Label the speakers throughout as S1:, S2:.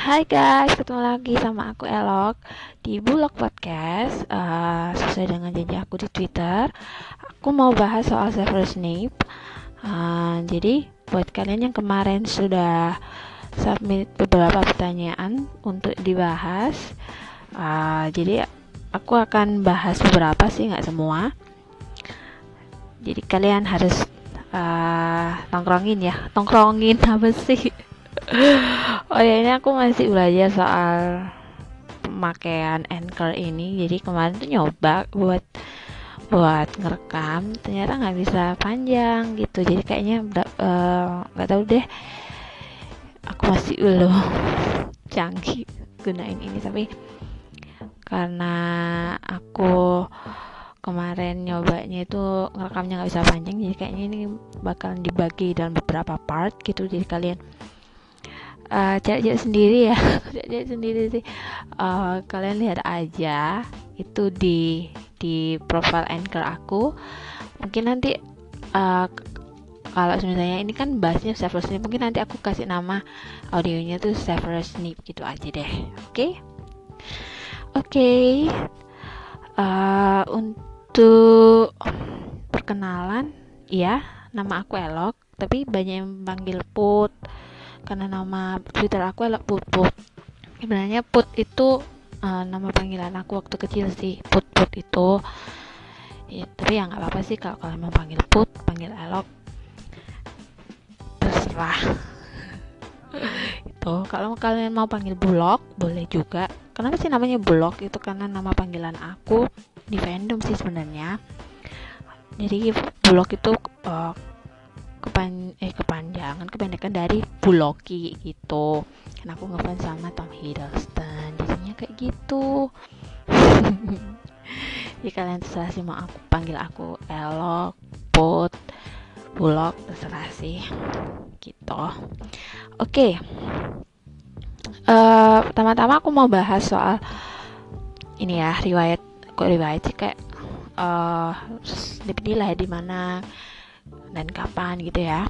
S1: Hai guys, ketemu lagi sama aku Elok di Bulog Podcast. Uh, sesuai dengan janji aku di Twitter, aku mau bahas soal Severus Snape. Uh, jadi buat kalian yang kemarin sudah submit beberapa pertanyaan untuk dibahas, uh, jadi aku akan bahas beberapa sih, nggak semua. Jadi kalian harus uh, nongkrongin ya, nongkrongin apa sih? oh ya ini aku masih belajar soal pemakaian anchor ini. Jadi kemarin tuh nyoba buat buat ngerekam ternyata nggak bisa panjang gitu. Jadi kayaknya nggak uh, tahu deh. Aku masih belum canggih gunain ini. Tapi karena aku kemarin nyobanya itu ngerekamnya nggak bisa panjang jadi kayaknya ini bakalan dibagi dalam beberapa part gitu. Jadi kalian uh, cari-cari sendiri ya. Cari-cari sendiri sih. Uh, kalian lihat aja itu di di profile anchor aku. Mungkin nanti uh, kalau misalnya ini kan bahasnya Severus Snape mungkin nanti aku kasih nama audionya tuh Severus Snape gitu aja deh. Oke? Okay? oke. Okay. uh, untuk perkenalan ya nama aku Elok tapi banyak yang panggil Put karena nama Twitter aku adalah Put Put sebenarnya Put itu uh, nama panggilan aku waktu kecil sih Put Put itu. Ya, tapi ya nggak apa-apa sih kalau kalian mau panggil Put panggil Elok terserah. Itu kalau kalian mau panggil Bulog boleh juga. Kenapa sih namanya Bulog? Itu karena nama panggilan aku di fandom sih sebenarnya. Jadi Bulog itu uh, kepan eh kepanjangan kependekan dari Buloki gitu. Karena aku ngefans sama Tom Hiddleston jadinya kayak gitu. Jadi kalian terserah sih mau aku panggil aku Elok Put Bulog terserah sih. Gitu. Oke. Okay. uh, eh, pertama-tama aku mau bahas soal ini ya riwayat kok riwayat sih kayak uh, lebih lah di mana dan kapan gitu ya.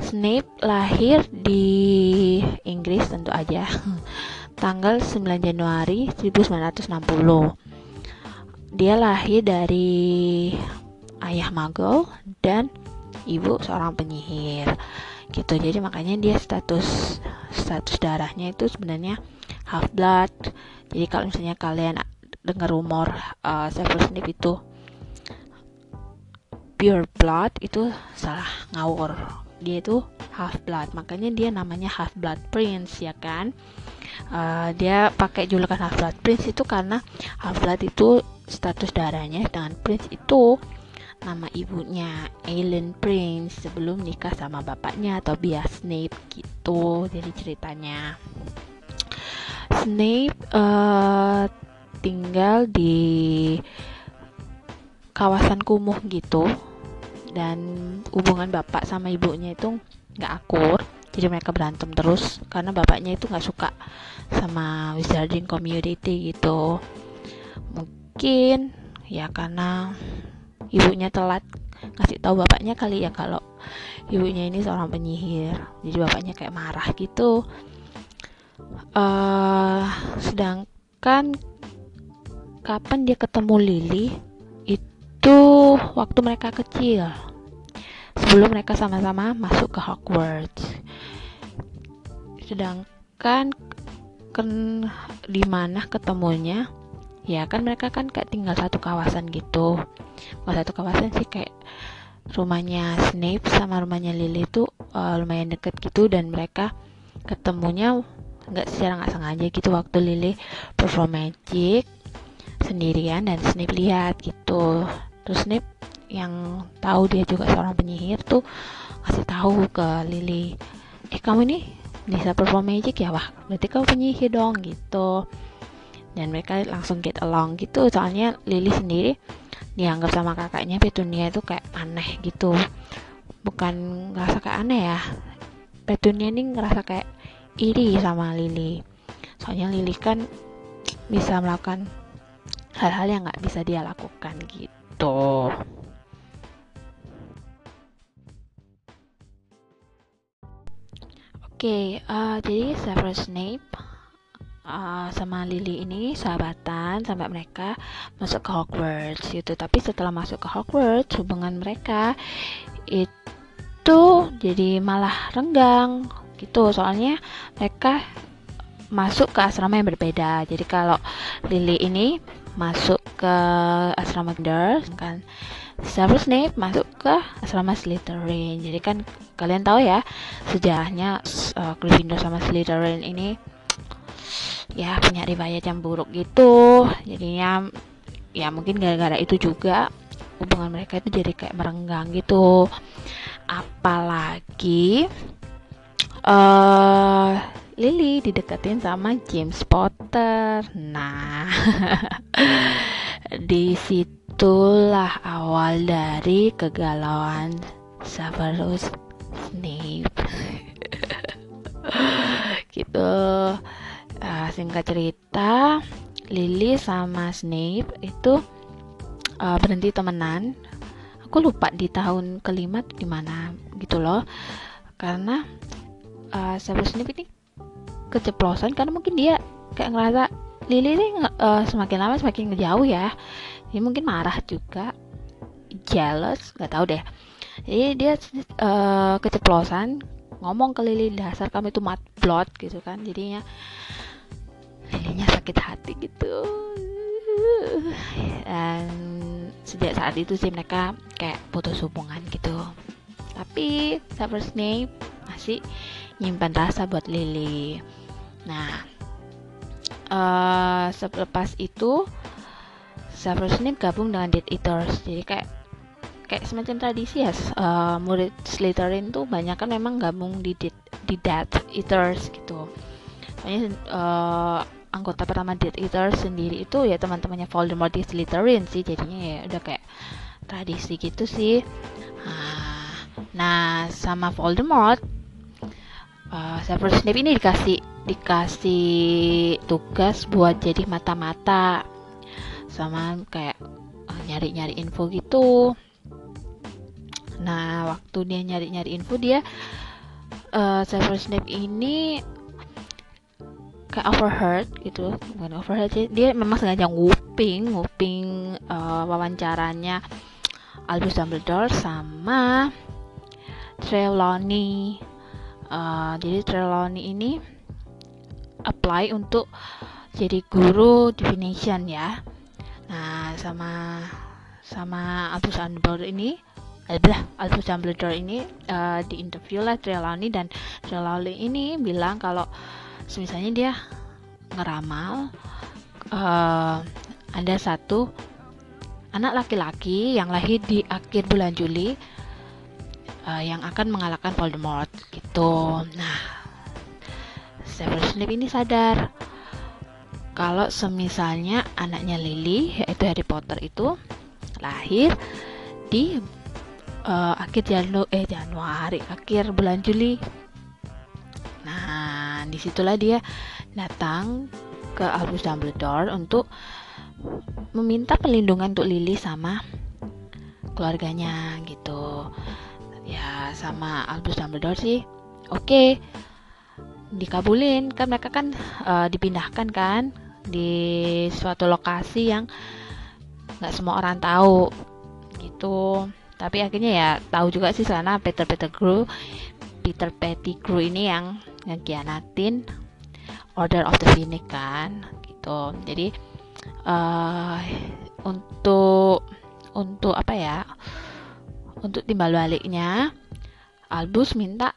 S1: Snape lahir di Inggris tentu aja tanggal 9 Januari 1960. Dia lahir dari ayah magel dan ibu seorang penyihir. Gitu. Jadi makanya dia status status darahnya itu sebenarnya half blood. Jadi kalau misalnya kalian dengar rumor uh, Severus Snape itu pure blood itu salah ngawur. Dia itu half blood. Makanya dia namanya half blood prince ya kan? Uh, dia pakai julukan half blood prince itu karena half blood itu status darahnya dengan prince itu nama ibunya Aileen Prince sebelum nikah sama bapaknya atau bias Snape gitu jadi ceritanya. Snape uh, tinggal di kawasan kumuh gitu dan hubungan bapak sama ibunya itu nggak akur. Jadi mereka berantem terus karena bapaknya itu nggak suka sama wizarding community gitu. Mungkin ya karena ibunya telat kasih tahu bapaknya kali ya kalau ibunya ini seorang penyihir. Jadi bapaknya kayak marah gitu. Uh, sedangkan kapan dia ketemu Lily itu waktu mereka kecil. Sebelum mereka sama-sama masuk ke Hogwarts. Sedangkan kan di mana ketemunya ya kan mereka kan kayak tinggal satu kawasan gitu. Kalau satu kawasan sih kayak rumahnya Snape sama rumahnya Lily itu uh, lumayan deket gitu dan mereka ketemunya nggak secara nggak sengaja gitu. Waktu Lily perform magic sendirian dan Snape lihat gitu terus Snape yang tahu dia juga seorang penyihir tuh kasih tahu ke Lily eh kamu ini bisa perform magic ya wah berarti kamu penyihir dong gitu. Dan mereka langsung get along gitu. Soalnya Lily sendiri dianggap sama kakaknya Petunia itu kayak aneh gitu. Bukan ngerasa kayak aneh ya. Petunia ini ngerasa kayak iri sama Lily. Soalnya Lily kan bisa melakukan hal-hal yang nggak bisa dia lakukan gitu gitu. Oke, okay, uh, jadi Severus Snape uh, sama Lily ini sahabatan sampai mereka masuk ke Hogwarts gitu. Tapi setelah masuk ke Hogwarts hubungan mereka itu jadi malah renggang gitu. Soalnya mereka masuk ke asrama yang berbeda. Jadi kalau Lily ini masuk ke asrama Gryffindor kan. Severus Snape masuk ke asrama Slytherin. Jadi kan kalian tahu ya sejarahnya uh, Gryffindor sama Slytherin ini ya punya riwayat yang buruk gitu. Jadinya ya mungkin gara-gara itu juga hubungan mereka itu jadi kayak merenggang gitu. Apalagi uh, Lily dideketin sama James Potter. Nah, di situlah awal dari kegalauan Severus Snape. gitu. Uh, singkat cerita, Lily sama Snape itu uh, berhenti temenan. Aku lupa di tahun kelima di mana gitu loh. Karena uh, Severus Snape ini keceplosan karena mungkin dia kayak ngerasa Lily ini uh, semakin lama semakin ngejauh ya. Dia mungkin marah juga jealous nggak tahu deh. Jadi dia uh, keceplosan ngomong ke Lily dasar kamu itu mat blood gitu kan. Jadinya Lilynya sakit hati gitu. Dan sejak saat itu sih mereka kayak putus hubungan gitu. Tapi Severus Snape masih nyimpan rasa buat Lily Nah, uh, selepas itu Severus Snape gabung dengan Death Eaters. Jadi kayak kayak semacam tradisi ya uh, murid Slytherin tuh banyak kan memang gabung di Death, di Death Eaters gitu. Makanya uh, anggota pertama Death Eaters sendiri itu ya teman-temannya Voldemort di Slytherin sih jadinya ya udah kayak tradisi gitu sih. Nah, nah sama Voldemort uh, Severus Snape ini dikasih dikasih tugas buat jadi mata-mata. Sama kayak eh, nyari-nyari info gitu. Nah waktu dia nyari-nyari info dia uh, Severus Snape ini kayak overheard gitu. Bukan overheard sih dia memang sengaja nguping nguping uh, wawancaranya Albus Dumbledore sama Trelawney. Uh, jadi Trelawney ini apply untuk jadi guru definition ya nah sama sama Albus Dumbledore ini adalah eh, Albus Dumbledore ini uh, di interview lah Trelawney dan Trelawney ini bilang kalau misalnya dia ngeramal uh, ada satu anak laki-laki yang lahir di akhir bulan Juli uh, yang akan mengalahkan Voldemort gitu. Nah, Severus Snape ini sadar kalau semisalnya anaknya Lily yaitu Harry Potter itu lahir di uh, akhir Janu eh Januari akhir bulan Juli. Nah, di situlah dia datang ke Albus Dumbledore untuk meminta perlindungan untuk Lily sama keluarganya gitu ya sama Albus Dumbledore sih oke okay. Dikabulin. Kan mereka kan uh, dipindahkan kan di suatu lokasi yang nggak semua orang tahu gitu. Tapi akhirnya ya tahu juga sih sana Peter Peter Pettigrew Peter Pettigrew ini yang ngekianatin Order of the Phoenix kan gitu. Jadi uh, untuk untuk apa ya untuk timbal baliknya, Albus minta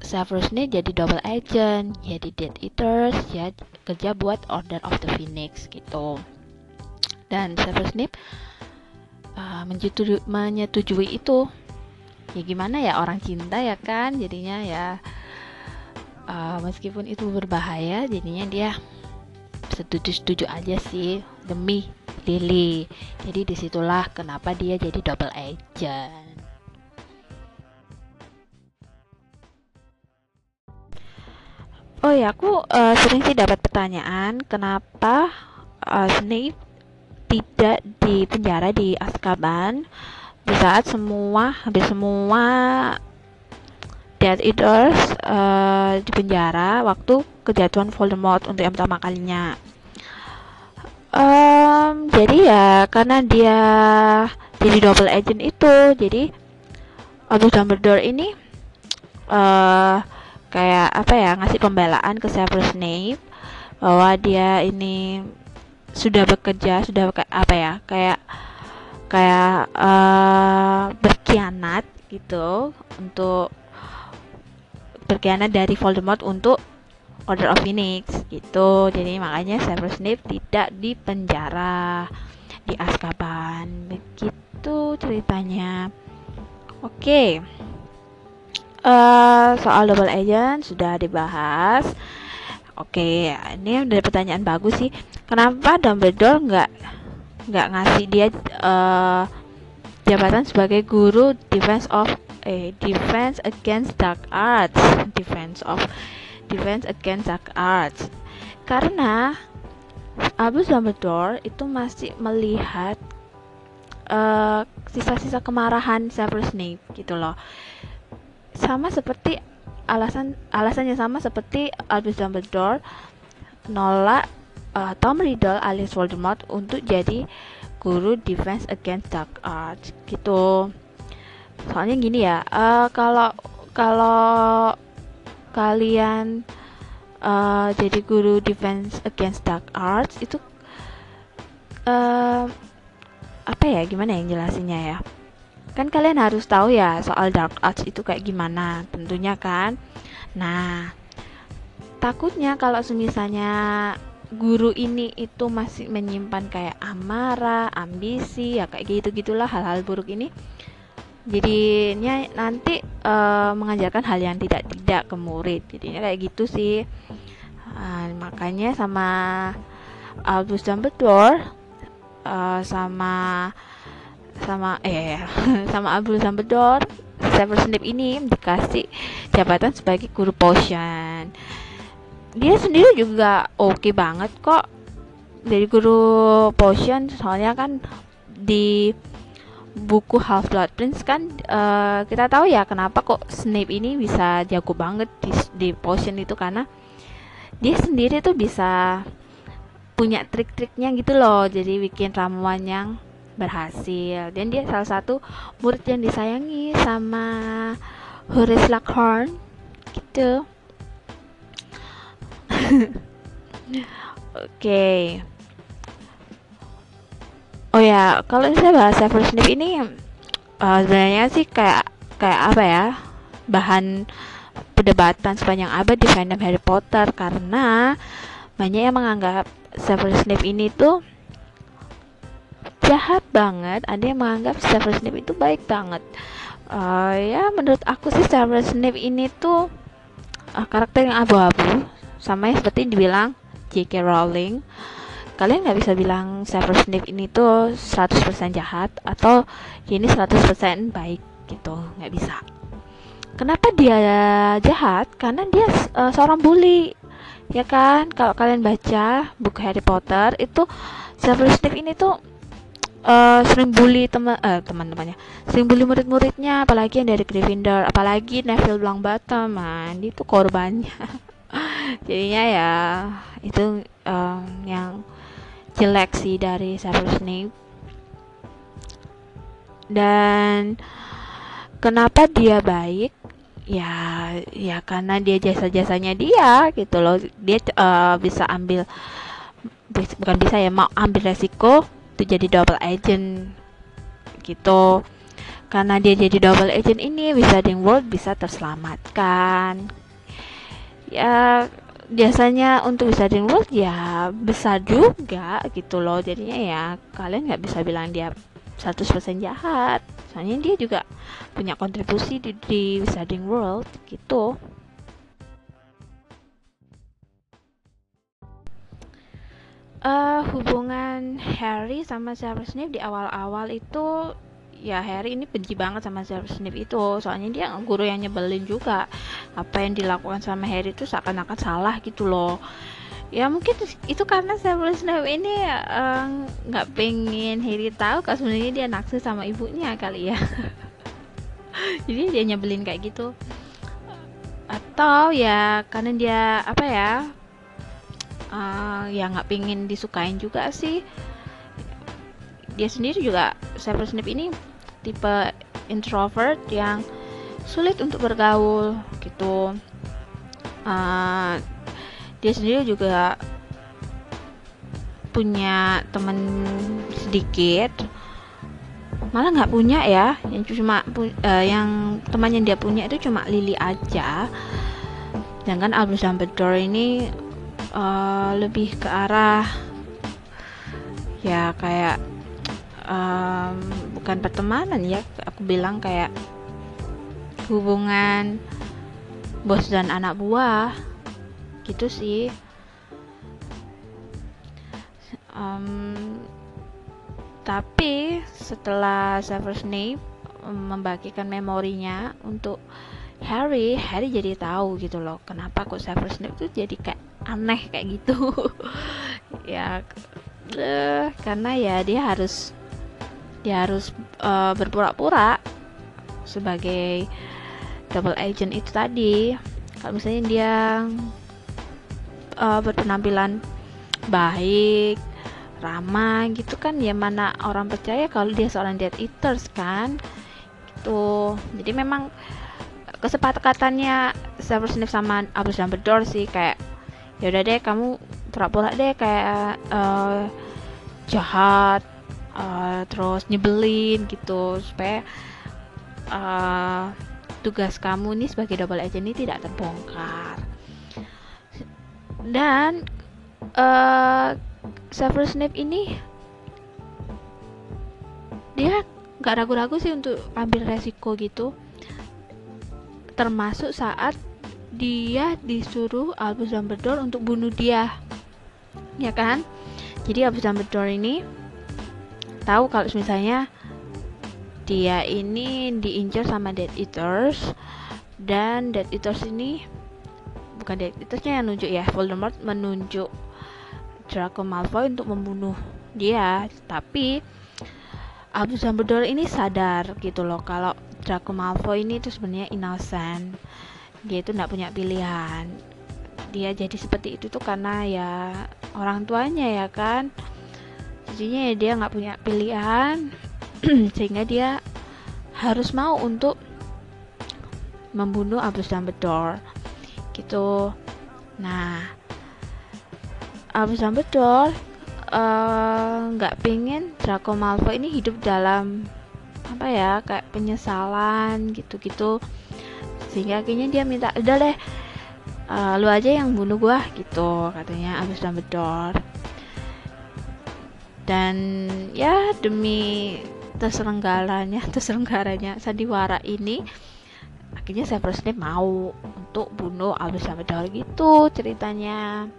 S1: Severus ini jadi double agent, jadi Death Eaters, ya kerja buat Order of the Phoenix gitu. Dan Severus Snape uh, menyetujui, menyetujui itu. Ya gimana ya orang cinta ya kan, jadinya ya uh, meskipun itu berbahaya, jadinya dia setuju-setuju aja sih demi Lily. Jadi di situlah kenapa dia jadi double agent. Oh ya, aku uh, sering sih dapat pertanyaan kenapa uh, Snape tidak di penjara di Azkaban di saat semua hampir semua Death Eaters uh, di penjara waktu kejatuhan Voldemort untuk yang pertama kalinya. Um, jadi ya karena dia jadi double agent itu, jadi Albus Dumbledore ini uh, kayak apa ya ngasih pembelaan ke Severus Snape bahwa dia ini sudah bekerja sudah apa ya kayak kayak uh, berkhianat gitu untuk berkhianat dari Voldemort untuk Order of Phoenix gitu. Jadi makanya Severus Snape tidak dipenjara di Azkaban. Begitu ceritanya. Oke. okay. Uh, eh, soal double agent sudah dibahas. Oke ini udah pertanyaan bagus sih. Kenapa Dumbledore nggak nggak ngasih dia uh, jabatan sebagai guru defense of eh defense against dark arts? Defense of defense against dark arts. Karena Albus Dumbledore itu masih melihat uh, sisa-sisa kemarahan Severus Snape gitu loh sama seperti alasan alasannya sama seperti Albus Dumbledore nolak uh, Tom Riddle alias Voldemort untuk jadi guru Defense Against Dark Arts gitu. Soalnya gini ya, uh, kalau kalau kalian uh, jadi guru Defense Against Dark Arts itu uh, apa ya? Gimana yang jelasinnya ya? Kan kalian harus tahu ya soal Dark Arts itu kayak gimana, tentunya kan. Nah, takutnya kalau semisalnya guru ini itu masih menyimpan kayak amarah, ambisi, ya kayak gitu gitulah hal-hal buruk ini. Jadinya nanti uh, mengajarkan hal yang tidak tidak ke murid. Jadinya kayak gitu sih. Uh, makanya sama Albus Dumbledore uh, sama sama eh sama Albus Dumbledore Severus Snape ini dikasih jabatan sebagai guru potion. Dia sendiri juga oke okay banget kok dari guru potion soalnya kan di buku Half Blood Prince kan uh, kita tahu ya kenapa kok Snape ini bisa jago banget di, di potion itu karena dia sendiri tuh bisa punya trik-triknya gitu loh jadi bikin ramuan yang berhasil dan dia salah satu murid yang disayangi sama Horace Lockhorn gitu Oke. Oh ya, kalau saya bahas Severus Snape ini uh, sebenarnya sih kayak kayak apa ya? Bahan perdebatan sepanjang abad di fandom Harry Potter karena banyak yang menganggap Severus Snape ini tuh jahat banget, ada yang menganggap Severus Snape itu baik banget. Uh, ya menurut aku sih Severus Snape ini tuh uh, karakter yang abu-abu sama yang seperti dibilang J.K. Rowling kalian nggak bisa bilang Severus Snape ini tuh 100% jahat atau ini 100% baik gitu nggak bisa kenapa dia jahat karena dia uh, seorang bully ya kan kalau kalian baca buku Harry Potter itu Severus Snape ini tuh uh, sering bully teman uh, teman-temannya sering bully murid-muridnya apalagi yang dari Gryffindor apalagi Neville Longbottom. Man itu korbannya. Jadinya ya itu um, yang jelek sih dari Severus Snape. Dan kenapa dia baik? Ya ya karena dia jasa-jasanya dia gitu loh. Dia uh, bisa ambil bukan bisa ya mau ambil resiko untuk jadi double agent gitu. Karena dia jadi double agent ini Wizarding World bisa terselamatkan. Ya biasanya untuk Wizarding World ya besar juga gitu loh. Jadinya ya kalian nggak bisa bilang dia 100% jahat. Soalnya dia juga punya kontribusi di, di Wizarding World gitu uh, hubungan Harry sama Severus Snape di awal-awal itu ya Harry ini benci banget sama Severus Snape itu. Soalnya dia guru yang nyebelin juga. Apa yang dilakukan sama Harry itu seakan-akan salah gitu loh. Ya mungkin itu karena Severus Snape ini eh, nggak uh, pengen Harry tahu kalau sebenarnya dia naksir sama ibunya kali ya. Jadi dia nyebelin kayak gitu. Atau ya karena dia apa ya uh, ya nggak pingin disukain juga sih. Dia sendiri juga Severus Snape ini tipe introvert yang sulit untuk bergaul gitu. Uh, dia sendiri juga punya teman sedikit. Malah nggak punya ya. Yang cuma uh, yang teman yang dia punya itu cuma Lily aja. Sedangkan Albus Dumbledore ini uh, lebih ke arah ya kayak um, bukan pertemanan ya aku bilang kayak hubungan bos dan anak buah gitu sih. Um, tapi setelah Severus Snape membagikan memorinya untuk Harry, Harry jadi tahu gitu loh kenapa kok Severus Snape tuh jadi kayak aneh kayak gitu. Ya uh, karena ya dia harus dia harus uh, berpura-pura sebagai double agent itu tadi. Kalau misalnya dia uh, berpenampilan baik ramah gitu kan ya mana orang percaya kalau dia seorang dead eaters kan gitu. Jadi memang kesepakatannya Severus Snape sama Albus Dumbledore sih kayak ya udah deh kamu pura-pura deh kayak uh, jahat uh, terus nyebelin gitu supaya uh, tugas kamu nih sebagai double agent ini tidak terbongkar. Dan uh, Severus Snape ini dia nggak ragu-ragu sih untuk ambil resiko gitu. Termasuk saat dia disuruh Albus Dumbledore untuk bunuh dia. Ya kan? Jadi Albus Dumbledore ini tahu kalau misalnya dia ini diincar sama Death Eaters dan Death Eaters ini bukan Death Eatersnya yang nunjuk ya Voldemort menunjuk Draco Malfoy untuk membunuh dia. Tapi Albus Dumbledore ini sadar gitu loh kalau Draco Malfoy ini itu sebenarnya innocent dia itu tidak punya pilihan. Dia jadi seperti itu tuh karena ya orang tuanya ya kan. Jadinya ya dia nggak punya pilihan sehingga dia harus mau untuk membunuh Albus Dumbledore. Gitu. Nah Albus Dumbledore eh, nggak uh, pengen Draco Malfoy ini hidup dalam apa ya kayak penyesalan gitu-gitu sehingga akhirnya dia minta udah deh uh, lu aja yang bunuh gua gitu katanya Albus Dumbledore. Dan ya demi terselenggaranya terselenggaranya sandiwara ini akhirnya saya Snape mau untuk bunuh Albus Dumbledore gitu ceritanya.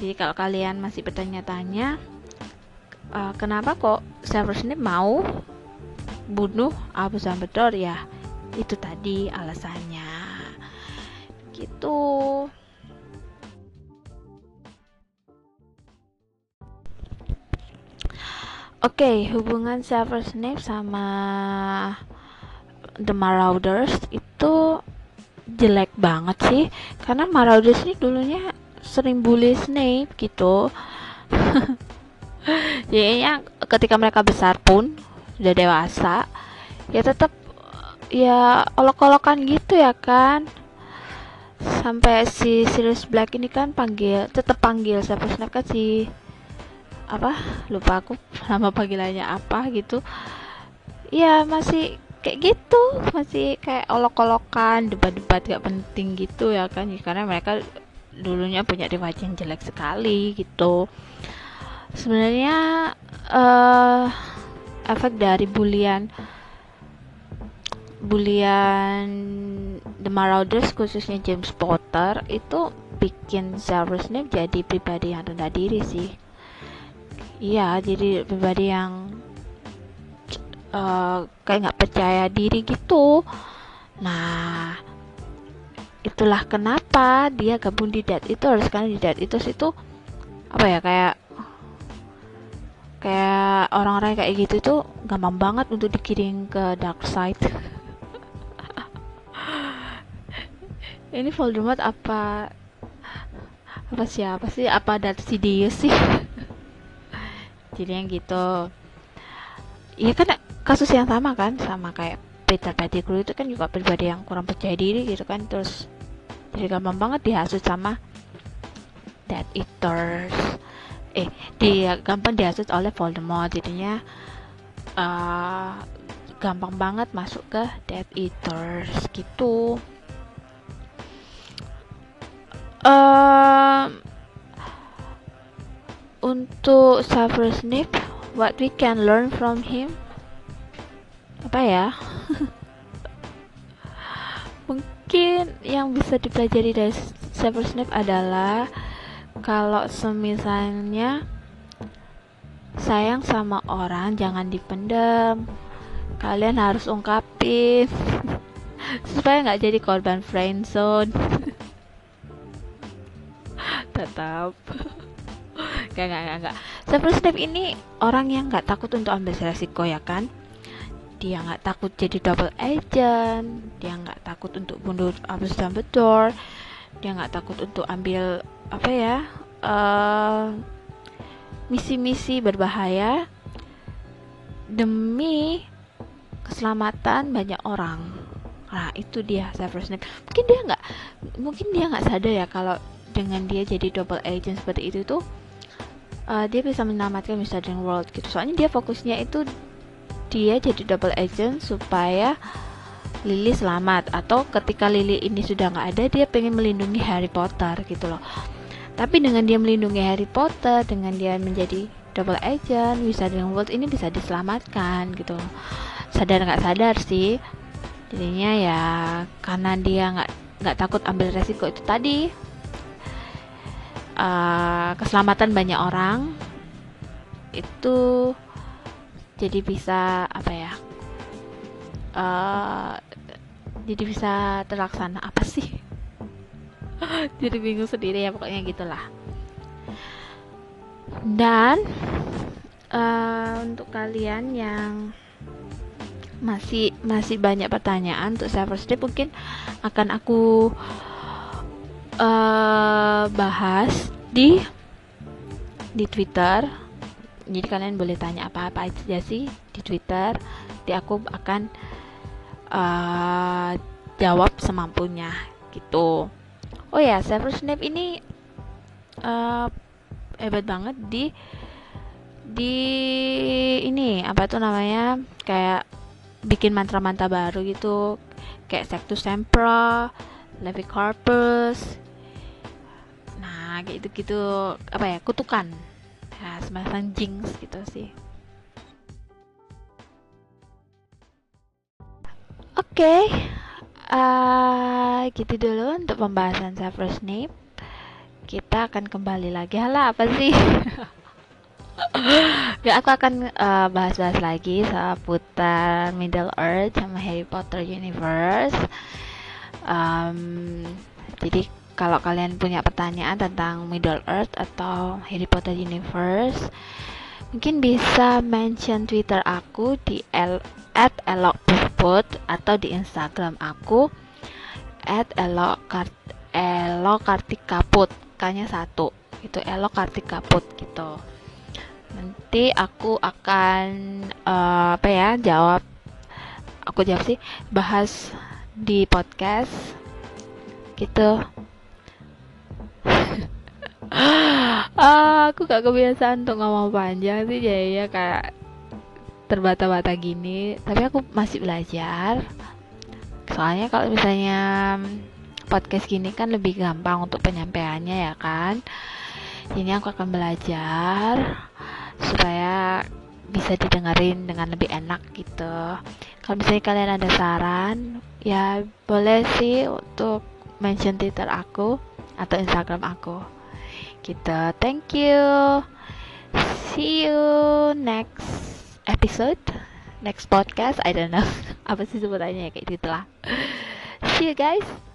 S1: Jadi kalau kalian masih bertanya-tanya uh, kenapa kok Severus Snape mau bunuh Albus Dumbledore ya itu tadi alasannya. Gitu. Oke, okay, hubungan Severus Snape sama The Marauders itu jelek banget sih. Karena Marauders ini dulunya sering bully Snape gitu. Ya ketika mereka besar pun sudah dewasa ya tetap ya olok-olokan gitu ya kan. Sampai si Sirius Black ini kan panggil tetap panggil siapa Snape kan si apa lupa aku nama panggilannya apa gitu. Ya masih kayak gitu masih kayak olok-olokan debat-debat gak penting gitu ya kan. Karena mereka dulunya punya riwayat yang jelek sekali gitu. Sebenarnya uh, efek dari bulian bulian The Marauders khususnya James Potter itu bikin Severus Snape jadi pribadi yang rendah diri sih. Iya jadi pribadi yang uh, kayak nggak percaya diri gitu. Nah itulah kenapa dia gabung di Dead Eaters karena di Dead Eaters itu apa ya kayak kayak orang-orang kayak gitu tuh gampang banget untuk dikirim ke dark side ini Voldemort apa apa siapa sih? Apa dari Sidious sih? Jadi yang gitu. Iya kan kasus yang sama kan? Sama kayak Peter Pettigrew itu kan juga pribadi yang kurang percaya diri gitu kan. Terus jadi gampang banget dihasut sama Death Eaters. Eh dia gampang dihasut oleh Voldemort. Jadinya uh, gampang banget masuk ke Death Eaters gitu um, untuk Severus Snape what we can learn from him? Apa ya? Mungkin yang bisa dipelajari dari Severus Snape adalah kalau semisalnya sayang sama orang jangan dipendam. Kalian harus ungkapin supaya nggak jadi korban friendzone tetap. Gak gak gak gak Severus Snape ini orang yang nggak takut untuk ambil resiko ya kan? Dia nggak takut jadi double agent dia nggak takut untuk bunuh Albus Dumbledore dia nggak takut untuk ambil apa ya misi misi-misi berbahaya demi keselamatan banyak orang. Nah itu dia Severus Snape mungkin dia nggak mungkin dia nggak sadar ya kalau dengan dia jadi double agent seperti itu tuh uh, dia bisa menyelamatkan Wizarding World gitu. Soalnya dia fokusnya itu dia jadi double agent supaya Lily selamat. Atau ketika Lily ini sudah nggak ada dia pengen melindungi Harry Potter gitu loh. Tapi dengan dia melindungi Harry Potter dengan dia menjadi double agent Wizarding World ini bisa diselamatkan gitu sadar nggak sadar sih. Jadinya ya karena dia nggak nggak takut ambil resiko itu tadi uh, keselamatan banyak orang itu jadi bisa apa ya uh, jadi bisa terlaksana. Apa sih? Jadi bingung sendiri ya pokoknya gitulah. Dan uh, untuk kalian yang masih masih banyak pertanyaan untuk server mungkin akan aku uh, bahas di di Twitter. Jadi kalian boleh tanya apa-apa aja sih di Twitter. Di aku akan uh, jawab semampunya gitu. Oh ya, server Snape ini uh, hebat banget di di ini apa tuh namanya kayak bikin mantra-mantra baru gitu kayak Sectus Sempra, Levicorpus nah kayak gitu-gitu apa ya kutukan. Ya semacam jinx gitu sih. Oke okay. uh, gitu dulu untuk pembahasan Severus Snape. Kita akan kembali lagi. Lah apa sih? Ya aku akan uh, bahas-bahas lagi seputar Middle Earth sama Harry Potter Universe. Um, jadi kalau kalian punya pertanyaan tentang Middle Earth atau Harry Potter Universe mungkin bisa mention Twitter aku di l at atau di Instagram aku at elok elokartikaput. Kayaknya satu itu elokartikaput gitu. Nanti aku akan uh, apa ya jawab. Aku jawab sih bahas di podcast gitu ah, aku gak kebiasaan untuk ngomong panjang sih jadi ya kayak terbata-bata gini. Tapi aku masih belajar. Soalnya kalau misalnya podcast gini kan lebih gampang untuk penyampaiannya ya kan. Ini aku akan belajar supaya bisa didengerin dengan lebih enak gitu. Kalau misalnya kalian ada saran ya boleh sih untuk mention Twitter aku atau Instagram aku gitu thank you. See you next episode. Next podcast. I don't know. Apa sih sebutannya kayak gitulah see you guys